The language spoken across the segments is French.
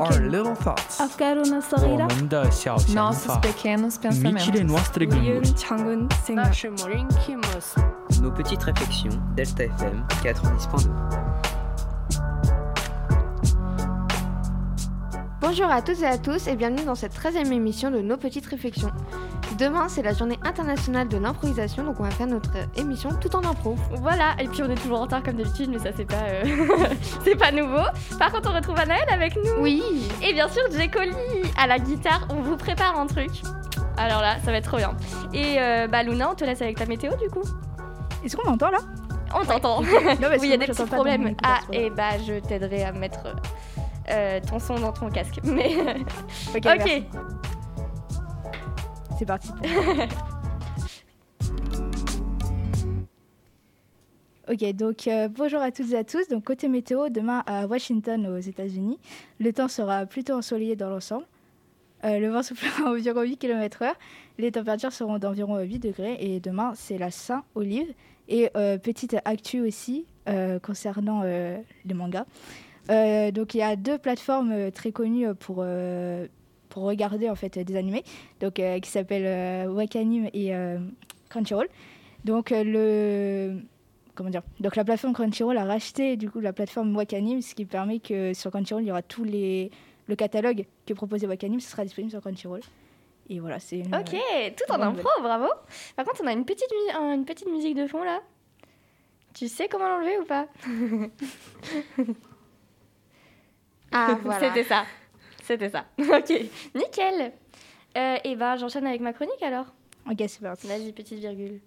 Our little thoughts. Nossos pequenos pensamentos. Nos petites réflexions, Delta FM 90.2. Bonjour à toutes et à tous et bienvenue dans cette 13e émission de Nos Petites Réflexions. Demain, c'est la journée internationale de l'improvisation, donc on va faire notre émission tout en impro. Voilà, et puis on est toujours en retard comme d'habitude, mais ça c'est pas, euh, c'est pas nouveau. Par contre, on retrouve Anaël avec nous. Oui Et bien sûr, Jekoli à la guitare, on vous prépare un truc. Alors là, ça va être trop bien. Et euh, bah Luna, on te laisse avec la météo du coup. Est-ce qu'on m'entend là? On t'entend. Oui, il y a des petits problèmes. Ah, et bah je t'aiderai à mettre euh, ton son dans ton casque. Mais ok. C'est parti. Ok, donc euh, bonjour à toutes et à tous. Donc côté météo, demain à Washington aux États-Unis, le temps sera plutôt ensoleillé dans l'ensemble. Euh, le vent soufflera environ 8 km/h. Les températures seront d'environ 8 degrés. Et demain, c'est la Saint-Olive. Et euh, petite actu aussi euh, concernant euh, les mangas. Euh, donc il y a deux plateformes euh, très connues pour, euh, pour regarder en fait des animés. Donc euh, qui s'appellent euh, Wakanim et euh, Crunchyroll. Donc euh, le comment dire Donc la plateforme Crunchyroll a racheté du coup la plateforme Wakanim, ce qui permet que sur Crunchyroll il y aura tous les le catalogue que proposait Wakanim, ce sera disponible sur Crunchyroll. Et voilà, c'est une, Ok, tout en impro, bravo. Par contre, on a une petite, une petite musique de fond là. Tu sais comment l'enlever ou pas? Ah voilà. C'était ça. C'était ça. ok, nickel. Euh, et ben, j'enchaîne avec ma chronique alors. Ok, c'est parti. Vas-y, petite virgule.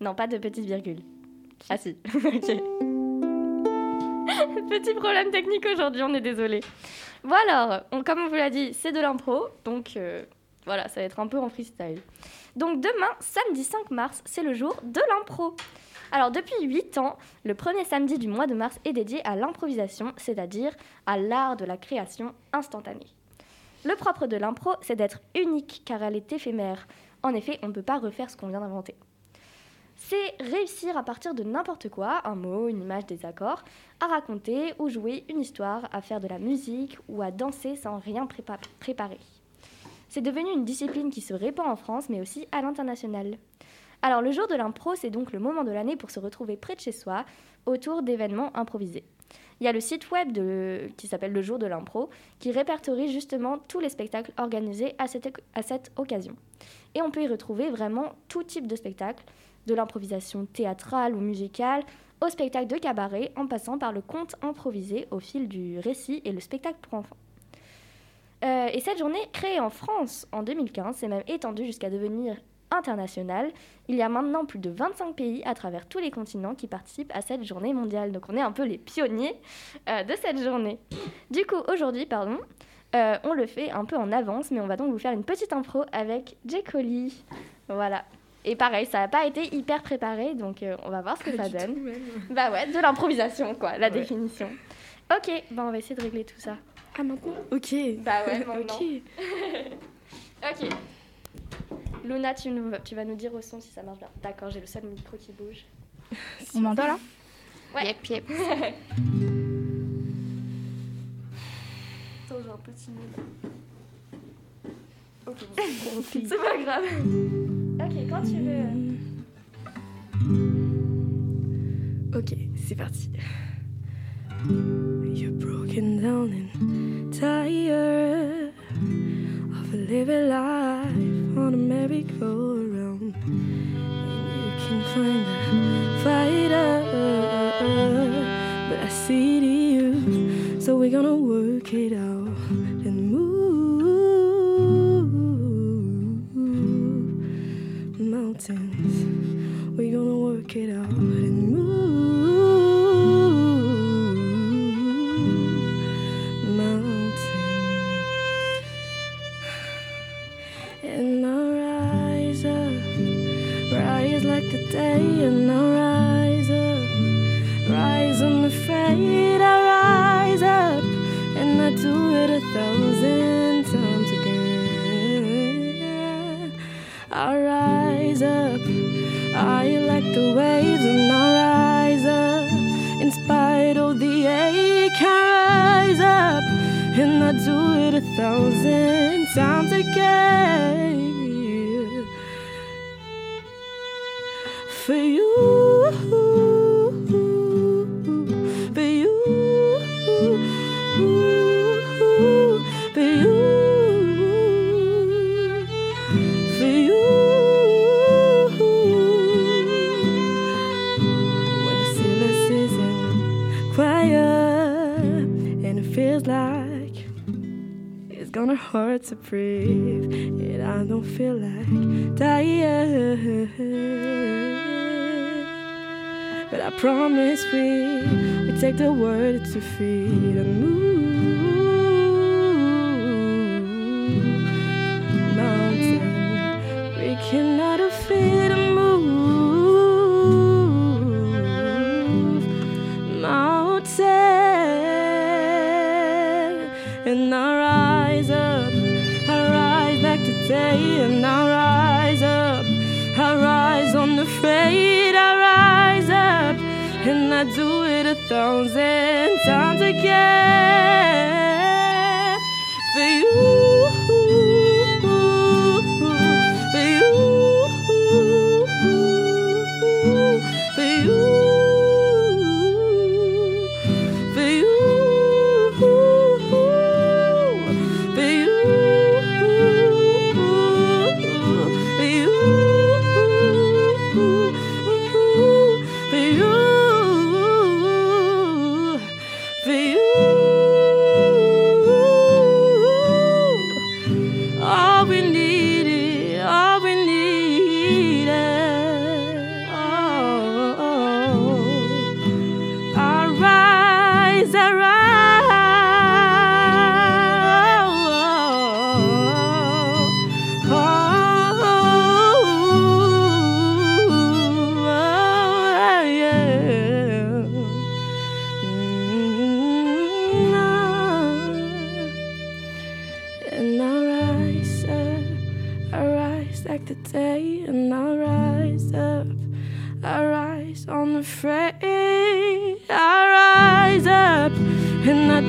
Non, pas de petite virgule. Ah si. ok. Petit problème technique aujourd'hui, on est désolé. Bon alors, on- comme on vous l'a dit, c'est de l'impro, donc euh, voilà, ça va être un peu en freestyle. Donc demain, samedi 5 mars, c'est le jour de l'impro. Alors depuis 8 ans, le premier samedi du mois de mars est dédié à l'improvisation, c'est-à-dire à l'art de la création instantanée. Le propre de l'impro, c'est d'être unique car elle est éphémère. En effet, on ne peut pas refaire ce qu'on vient d'inventer. C'est réussir à partir de n'importe quoi, un mot, une image, des accords, à raconter ou jouer une histoire, à faire de la musique ou à danser sans rien prépa- préparer. C'est devenu une discipline qui se répand en France mais aussi à l'international. Alors le jour de l'impro, c'est donc le moment de l'année pour se retrouver près de chez soi autour d'événements improvisés. Il y a le site web qui s'appelle Le jour de l'impro qui répertorie justement tous les spectacles organisés à cette, à cette occasion. Et on peut y retrouver vraiment tout type de spectacle, de l'improvisation théâtrale ou musicale, au spectacle de cabaret, en passant par le conte improvisé au fil du récit et le spectacle pour enfants. Euh, et cette journée, créée en France en 2015, s'est même étendue jusqu'à devenir internationale. Il y a maintenant plus de 25 pays à travers tous les continents qui participent à cette journée mondiale. Donc on est un peu les pionniers euh, de cette journée. Du coup, aujourd'hui, pardon, euh, on le fait un peu en avance, mais on va donc vous faire une petite impro avec Jekoli. Voilà. Et pareil, ça n'a pas été hyper préparé, donc euh, on va voir ce que ça donne. Bah ouais, de l'improvisation, quoi, la définition. Ok, bah on va essayer de régler tout ça. Ah, maintenant? Ok. Bah ouais, maintenant. Ok. Ok. Luna, tu, nous- tu vas nous dire au son si ça marche bien. D'accord, j'ai le seul micro qui bouge. On m'entend là? Ouais. Yep, yep. Attends, j'ai un peu timide. Ok, bon, c'est pas grave. Ok, quand tu veux. Ok, c'est parti. You're broken down and tired of living life on a merry-go-round. You can find a fighter, but I see you, so we're gonna work it out and move mountains. We're gonna work it out and I do it a thousand times again. I rise up, I like the waves, and I rise up. In spite of the fate can rise up, and I do it a thousand gonna hurt breathe, and I don't feel like dying. But I promise we we take the word to feet and move mountain. We cannot defeat and move mountain. And I rise up, today, and I rise up, I rise on the unafraid, I rise up, and I do it a thousand times again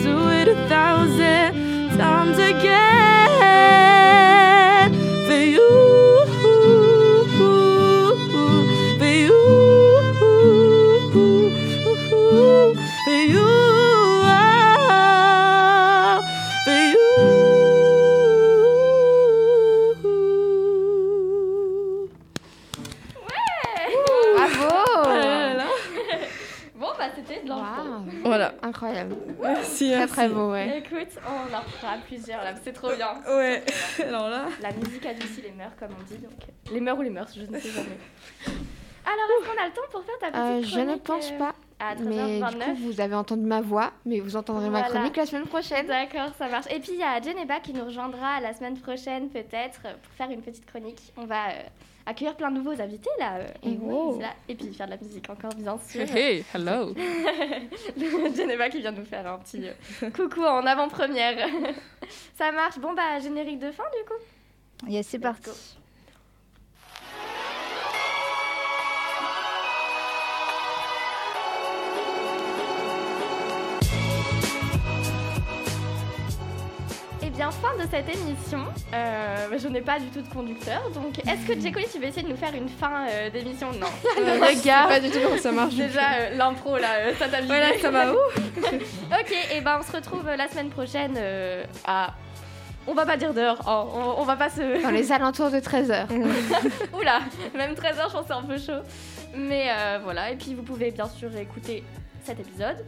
do it a thousand times again Merci, Très très beau, ouais. Écoute, on en fera plusieurs là, c'est trop bien. Ouais. Alors là. La musique adoucit les mœurs, comme on dit, donc euh, les mœurs ou les mœurs, je ne sais jamais. Alors, est-ce qu'on a le temps pour faire ta petite Euh, chronique je ne pense euh, pas, À mais du 13h29. coup vous avez entendu ma voix, mais vous entendrez ma chronique la semaine prochaine. D'accord, ça marche. Et puis il y a Geneva qui nous rejoindra la semaine prochaine peut-être pour faire une petite chronique. On va euh, accueillir plein de nouveaux invités là. euh, Et c'est là. Et puis faire de la musique encore bien sûr. Hey, hello. Geneva qui vient nous faire un petit euh, coucou en avant-première. ça marche. Bon bah générique de fin du coup. Yes, c'est Let's parti. go. Bien, fin de cette émission. Euh, je n'ai pas du tout de conducteur, donc est-ce que Jacoli, tu veux essayer de nous faire une fin euh, d'émission? Non. Le regard. pas du tout comment ça marche. Déjà, euh, l'impro, là, euh, ça t'a. Voilà, ça va où? Ok, et ben on se retrouve euh, la semaine prochaine euh, à. On va pas dire d'heure, oh, on, on va pas se. Dans les alentours de 13h. Oula, même 13h, je pense que c'est un peu chaud. Mais euh, voilà, et puis vous pouvez bien sûr écouter cet épisode.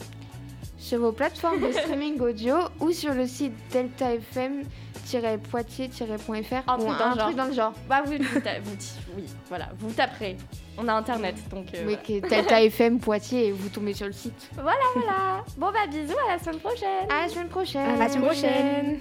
Sur vos plateformes de streaming audio ou sur le site deltafm-poitiers-.fr Un ou truc un le genre. truc dans le genre. Bah, vous, vous, ta- vous- oui, voilà, vous taperez. On a internet, donc. euh, Oui, est Delta FM Poitiers et vous tombez sur le site. voilà, voilà. Bon, bah, bisous, à la semaine prochaine. À la semaine prochaine. À la semaine prochaine.